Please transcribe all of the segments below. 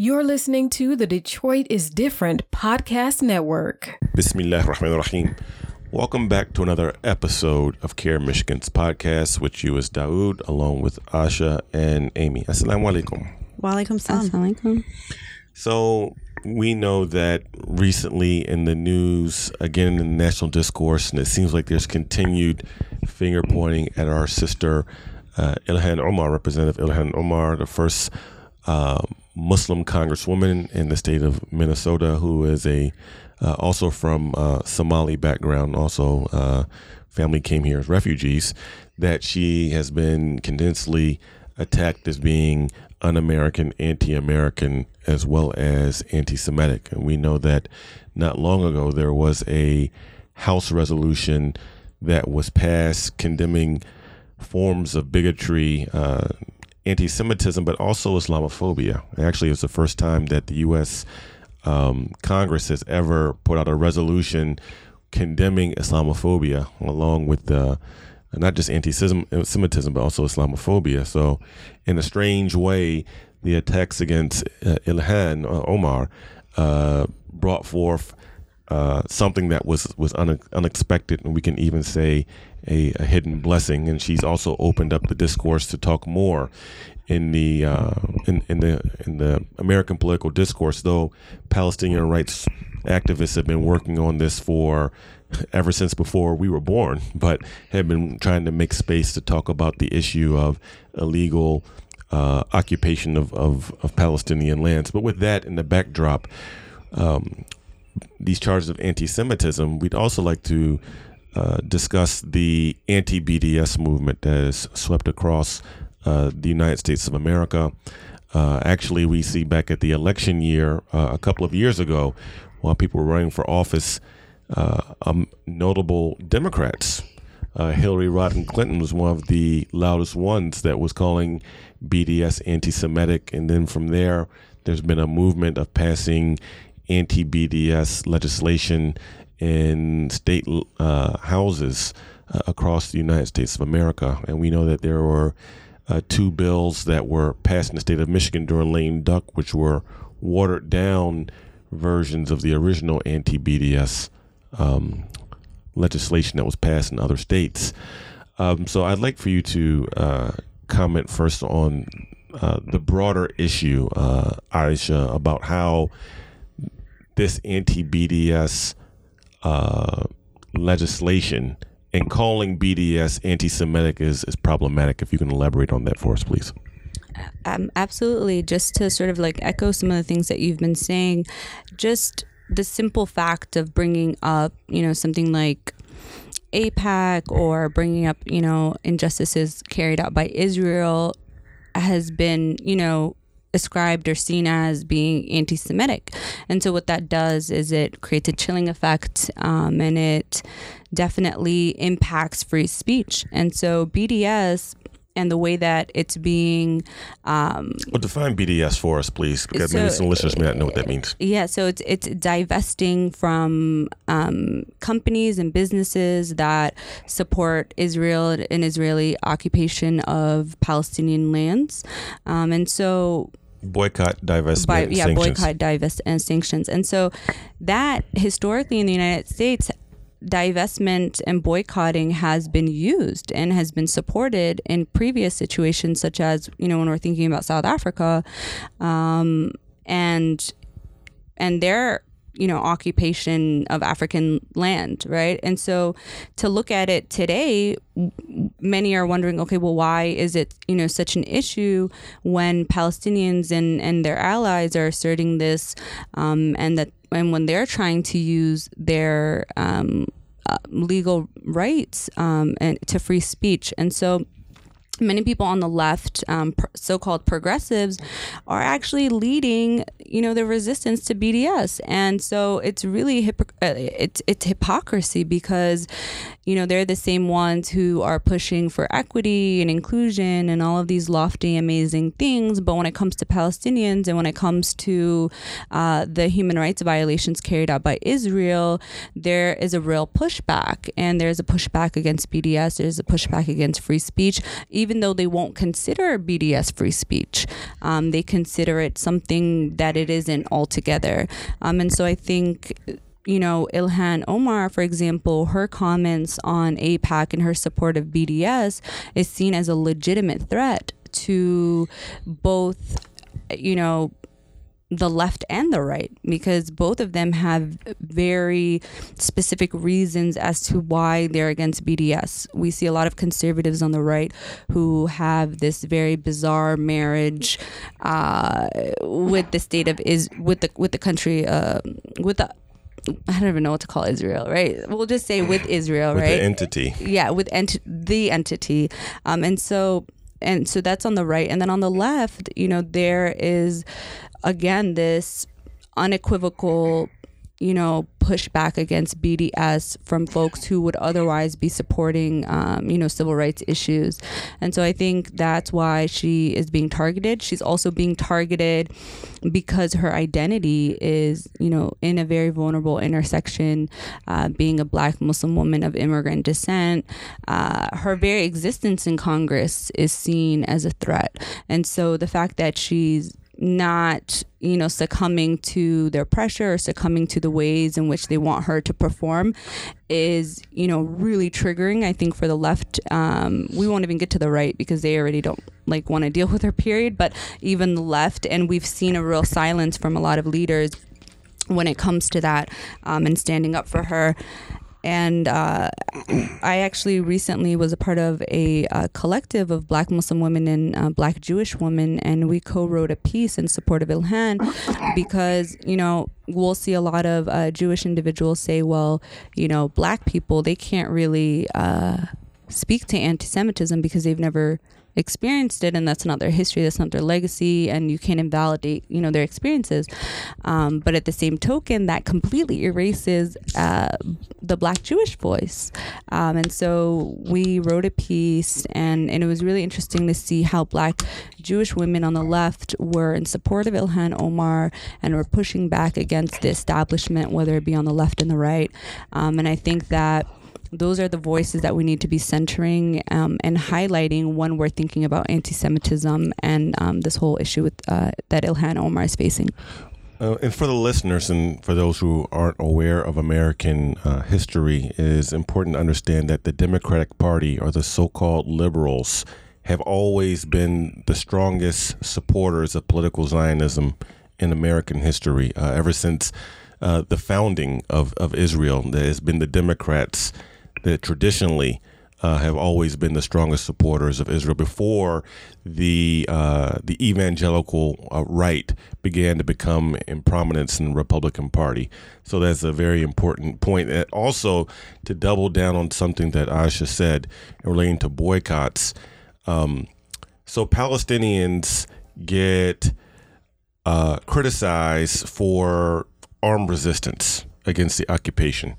You're listening to the Detroit is Different podcast network. Bismillah rahman rahim. Welcome back to another episode of CAIR Michigan's podcast, which you is Dawud, along with Asha and Amy. Assalamu alaikum. Walaikum salam. Assalamualaikum. So we know that recently in the news, again in the national discourse, and it seems like there's continued finger pointing at our sister uh, Ilhan Omar, Representative Ilhan Omar, the first uh, Muslim congresswoman in the state of Minnesota, who is a uh, also from uh, Somali background, also uh, family came here as refugees. That she has been condensely attacked as being un-American, anti-American, as well as anti-Semitic, and we know that not long ago there was a House resolution that was passed condemning forms of bigotry, uh, anti Semitism, but also Islamophobia. Actually, it's the first time that the U.S. Um, Congress has ever put out a resolution condemning Islamophobia, along with not just anti Semitism, but also Islamophobia. So, in a strange way, the attacks against uh, Ilhan uh, Omar uh, brought forth uh, something that was was une- unexpected, and we can even say a, a, hidden blessing. And she's also opened up the discourse to talk more in the uh, in, in the in the American political discourse. Though Palestinian rights activists have been working on this for ever since before we were born, but have been trying to make space to talk about the issue of illegal uh, occupation of, of, of Palestinian lands. But with that in the backdrop. Um, these charges of anti-Semitism, we'd also like to uh, discuss the anti-BDS movement that has swept across uh, the United States of America. Uh, actually, we see back at the election year uh, a couple of years ago, while people were running for office, uh, um, notable Democrats. Hillary Rodham Clinton was one of the loudest ones that was calling BDS anti-Semitic, and then from there, there's been a movement of passing anti BDS legislation in state uh, houses uh, across the United States of America. And we know that there were uh, two bills that were passed in the state of Michigan during lame duck, which were watered down versions of the original anti BDS um, legislation that was passed in other states. Um, so I'd like for you to uh, comment first on uh, the broader issue, uh, Aisha, about how this anti BDS uh, legislation and calling BDS anti Semitic is, is problematic. If you can elaborate on that for us, please. Um, absolutely. Just to sort of like echo some of the things that you've been saying, just the simple fact of bringing up, you know, something like AIPAC or bringing up, you know, injustices carried out by Israel has been, you know, ascribed or seen as being anti Semitic. And so, what that does is it creates a chilling effect um, and it definitely impacts free speech. And so, BDS and the way that it's being. Um, well, define BDS for us, please, because so, maybe some listeners may not know what that means. Yeah, so it's it's divesting from um, companies and businesses that support Israel and Israeli occupation of Palestinian lands, um, and so boycott, divestment, by, yeah, sanctions. boycott, divest, and sanctions. And so that historically in the United States, divestment and boycotting has been used and has been supported in previous situations, such as you know when we're thinking about South Africa, um, and and their you know occupation of african land right? And so to look at it today many are wondering okay well why is it you know such an issue when palestinians and and their allies are asserting this um, and that and when they're trying to use their um, uh, legal rights um, and to free speech? And so many people on the left, um, so-called progressives, are actually leading, you know, the resistance to BDS, and so it's really hypocr- uh, it's it's hypocrisy because, you know, they're the same ones who are pushing for equity and inclusion and all of these lofty, amazing things. But when it comes to Palestinians and when it comes to uh, the human rights violations carried out by Israel, there is a real pushback. And there's a pushback against BDS, there's a pushback against free speech, even though they won't consider BDS free speech. Um, they consider it something that it isn't altogether. Um, and so I think you know, Ilhan Omar, for example, her comments on AIPAC and her support of BDS is seen as a legitimate threat to both, you know, the left and the right because both of them have very specific reasons as to why they're against BDS. We see a lot of conservatives on the right who have this very bizarre marriage uh, with the state of is with the with the country uh, with the I don't even know what to call Israel, right? We'll just say with Israel, with right? The entity. Yeah, with ent- the entity. Um, and so and so that's on the right. And then on the left, you know, there is again this unequivocal you know, push back against BDS from folks who would otherwise be supporting, um, you know, civil rights issues. And so I think that's why she is being targeted. She's also being targeted because her identity is, you know, in a very vulnerable intersection, uh, being a black Muslim woman of immigrant descent. Uh, her very existence in Congress is seen as a threat. And so the fact that she's not you know succumbing to their pressure or succumbing to the ways in which they want her to perform is you know really triggering i think for the left. Um, we won't even get to the right because they already don't like want to deal with her period but even the left and we've seen a real silence from a lot of leaders when it comes to that um, and standing up for her and uh, I actually recently was a part of a, a collective of Black Muslim women and uh, Black Jewish women, and we co-wrote a piece in support of Ilhan because you know we'll see a lot of uh, Jewish individuals say, well, you know, Black people they can't really uh, speak to anti-Semitism because they've never experienced it and that's not their history that's not their legacy and you can't invalidate you know their experiences. Um, but at the same token that completely erases uh, the black jewish voice. Um, and so we wrote a piece and, and it was really interesting to see how black jewish women on the left were in support of ilhan omar and were pushing back against the establishment whether it be on the left and the right. Um, and i think that those are the voices that we need to be centering um, and highlighting when we're thinking about anti-Semitism and um, this whole issue with uh, that Ilhan Omar is facing. Uh, and for the listeners and for those who aren't aware of American uh, history, it is important to understand that the Democratic Party or the so-called liberals have always been the strongest supporters of political Zionism in American history. Uh, ever since uh, the founding of, of Israel, there has been the Democrats that traditionally uh, have always been the strongest supporters of Israel before the uh, the evangelical uh, right began to become in prominence in the Republican Party. So that's a very important point. And also to double down on something that Aisha said relating to boycotts. Um, so Palestinians get uh, criticized for armed resistance against the occupation.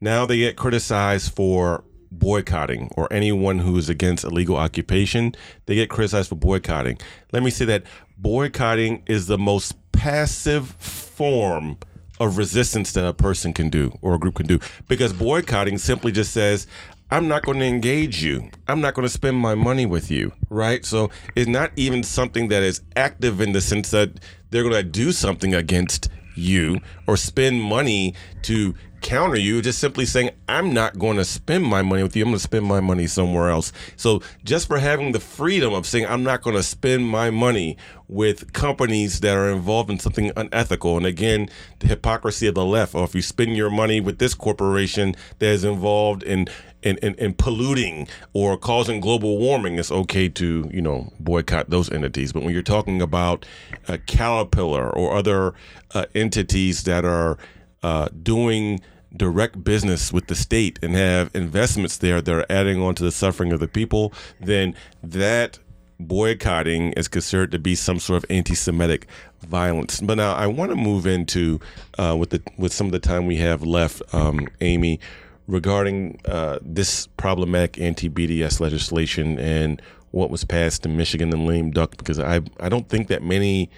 Now they get criticized for boycotting or anyone who is against illegal occupation, they get criticized for boycotting. Let me say that boycotting is the most passive form of resistance that a person can do or a group can do because boycotting simply just says I'm not going to engage you. I'm not going to spend my money with you, right? So it's not even something that is active in the sense that they're going to do something against you or spend money to counter you, just simply saying, I'm not going to spend my money with you. I'm going to spend my money somewhere else. So just for having the freedom of saying, I'm not going to spend my money with companies that are involved in something unethical. And again, the hypocrisy of the left, or if you spend your money with this corporation that is involved in in, in, in, polluting or causing global warming, it's okay to you know boycott those entities. But when you're talking about uh, Caterpillar or other uh, entities that are uh, doing direct business with the state and have investments there that are adding on to the suffering of the people, then that boycotting is considered to be some sort of anti-Semitic violence. But now I want to move into uh, with the with some of the time we have left, um, Amy, regarding uh, this problematic anti-BDS legislation and what was passed in Michigan and lame duck because I I don't think that many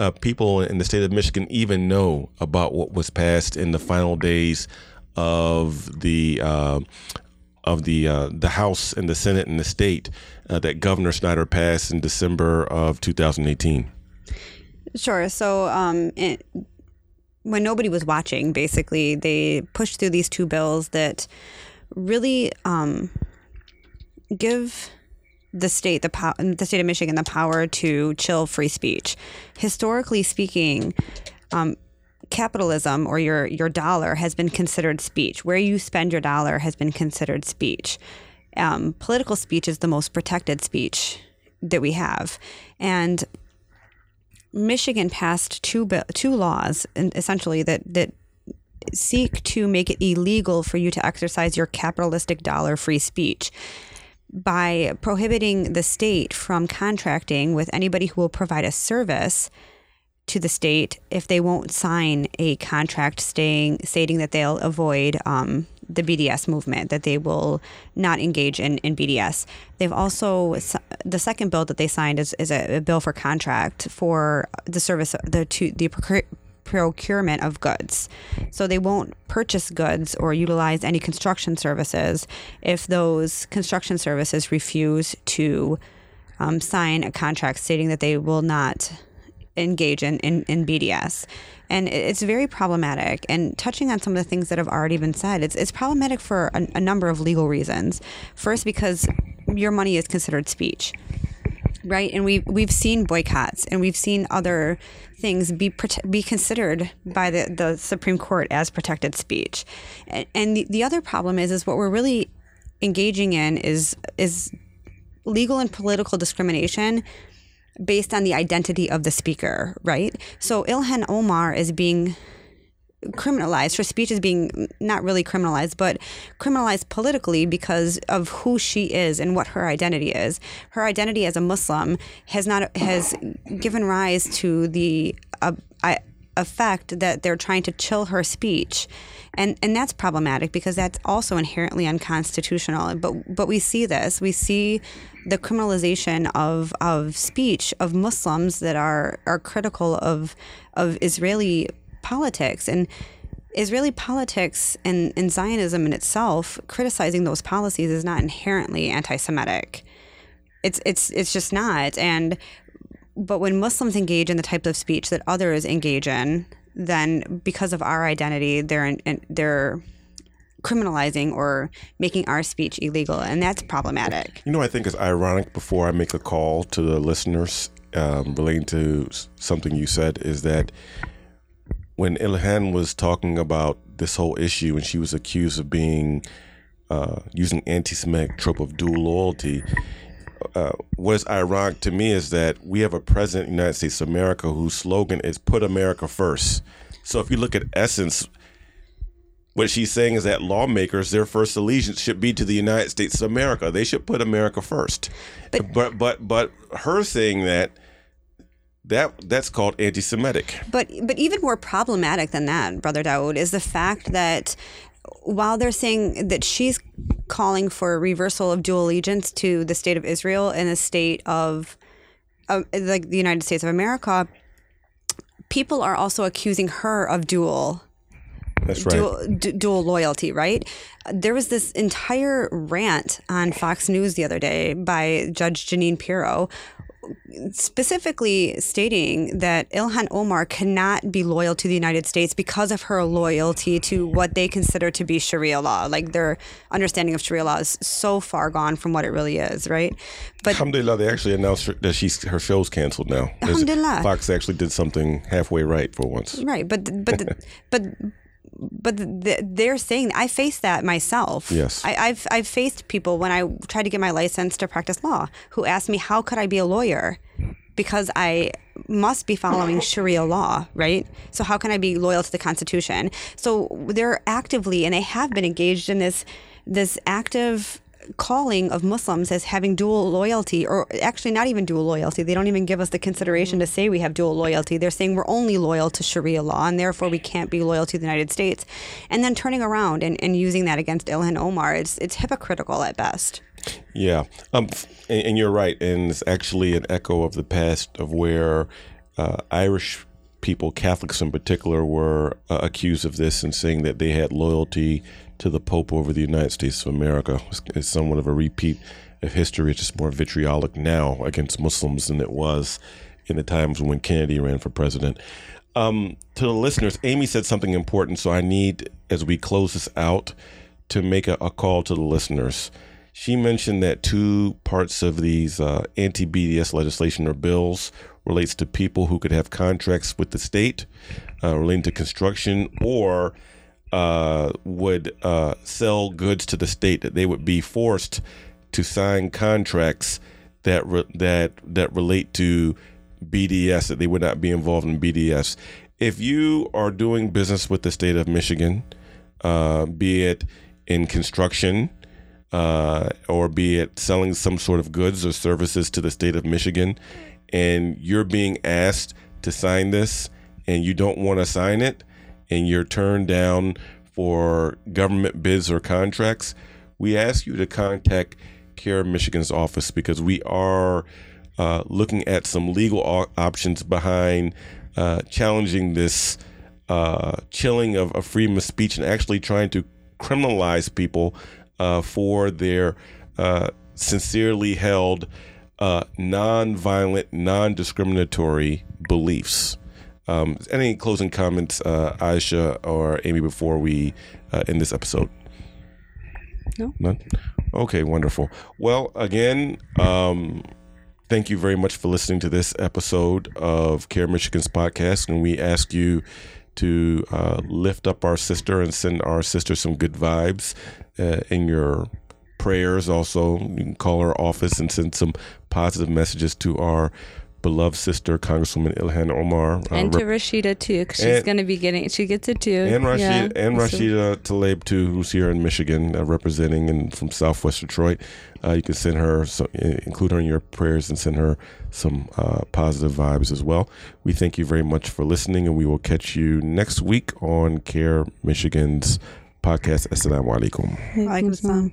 uh, people in the state of Michigan even know about what was passed in the final days of the uh, of the uh, the House and the Senate and the state uh, that Governor Snyder passed in December of 2018. Sure. So, um, it, when nobody was watching, basically, they pushed through these two bills that really um, give the state the power the state of Michigan the power to chill free speech. Historically speaking, um, capitalism or your your dollar has been considered speech. Where you spend your dollar has been considered speech. Um, political speech is the most protected speech that we have, and Michigan passed two two laws, essentially that that seek to make it illegal for you to exercise your capitalistic dollar free speech by prohibiting the state from contracting with anybody who will provide a service to the state if they won't sign a contract staying, stating that they'll avoid um, the BDS movement, that they will not engage in, in BDS. They've also, the second bill that they signed is, is a, a bill for contract for the service, the, to, the procurement of goods. So they won't purchase goods or utilize any construction services if those construction services refuse to um, sign a contract stating that they will not engage in, in, in BDS. And it's very problematic. And touching on some of the things that have already been said, it's, it's problematic for a, a number of legal reasons. First, because your money is considered speech right? And we we've seen boycotts and we've seen other things be be considered by the, the Supreme Court as protected speech. And, and the, the other problem is is what we're really engaging in is is legal and political discrimination based on the identity of the speaker, right? So Ilhan Omar is being criminalized. Her speech is being not really criminalized, but criminalized politically because of who she is and what her identity is. Her identity as a Muslim has not has given rise to the uh, effect that they're trying to chill her speech. And and that's problematic because that's also inherently unconstitutional. But but we see this. We see the criminalization of of speech of Muslims that are are critical of of Israeli politics and Israeli politics and, and Zionism in itself, criticizing those policies is not inherently anti-Semitic. It's it's it's just not. And but when Muslims engage in the type of speech that others engage in, then because of our identity, they're in, they're criminalizing or making our speech illegal, and that's problematic. You know, I think it's ironic. Before I make a call to the listeners um, relating to something you said, is that when Ilhan was talking about this whole issue and she was accused of being uh, using anti-Semitic trope of dual loyalty, uh, what is ironic to me is that we have a president in the United States of America whose slogan is "Put America First. So if you look at essence, what she's saying is that lawmakers, their first allegiance should be to the United States of America. They should put America first. But but but, but her saying that that that's called anti-Semitic. But but even more problematic than that, Brother Dawud, is the fact that while they're saying that she's calling for a reversal of dual allegiance to the state of Israel and the state of, of like the United States of America, people are also accusing her of dual. That's right. Dual, d- dual loyalty, right? There was this entire rant on Fox News the other day by Judge Jeanine Pirro specifically stating that Ilhan Omar cannot be loyal to the United States because of her loyalty to what they consider to be Sharia law. Like their understanding of Sharia law is so far gone from what it really is, right? But Alhamdulillah, they actually announced that she's her show's canceled now. Alhamdulillah. Fox actually did something halfway right for once. Right, but but but but they're saying I faced that myself. Yes, I, have I've faced people when I tried to get my license to practice law who asked me how could I be a lawyer because I must be following Sharia law, right? So how can I be loyal to the Constitution? So they're actively and they have been engaged in this this active calling of Muslims as having dual loyalty, or actually not even dual loyalty. They don't even give us the consideration to say we have dual loyalty. They're saying we're only loyal to Sharia law, and therefore we can't be loyal to the United States. And then turning around and, and using that against Ilhan Omar, it's it's hypocritical at best. Yeah, um, and, and you're right, and it's actually an echo of the past of where uh, Irish people, Catholics in particular, were uh, accused of this and saying that they had loyalty to the Pope over the United States of America. It's, it's somewhat of a repeat of history. It's just more vitriolic now against Muslims than it was in the times when Kennedy ran for president. Um, to the listeners, Amy said something important, so I need, as we close this out, to make a, a call to the listeners. She mentioned that two parts of these uh, anti BDS legislation or bills relates to people who could have contracts with the state uh, relating to construction or uh, would uh, sell goods to the state that they would be forced to sign contracts that re- that that relate to BDS that they would not be involved in BDS. If you are doing business with the state of Michigan, uh, be it in construction uh, or be it selling some sort of goods or services to the state of Michigan, and you're being asked to sign this and you don't want to sign it and you're turned down for government bids or contracts, we ask you to contact CAIR Michigan's office because we are uh, looking at some legal options behind uh, challenging this uh, chilling of, of, freedom of speech and actually trying to criminalize people uh, for their uh, sincerely held uh, non-violent, non-discriminatory beliefs. Um, any closing comments, uh, Aisha or Amy, before we uh, end this episode? No. None. Okay, wonderful. Well, again, um, thank you very much for listening to this episode of CAIR Michigan's podcast, and we ask you to uh, lift up our sister and send our sister some good vibes uh, in your prayers. Also, you can call our office and send some positive messages to our beloved sister, Congresswoman Ilhan Omar, uh, and to Rashida too, because she's going to be getting she gets it too, and Rashida yeah. and Rashida Tlaib too, who's here in Michigan uh, representing and from Southwest Detroit. Uh, you can send her, so, include her in your prayers, and send her some uh, positive vibes as well. We thank you very much for listening, and we will catch you next week on CAIR Michigan's podcast. Assalamu alaikum. Alaikum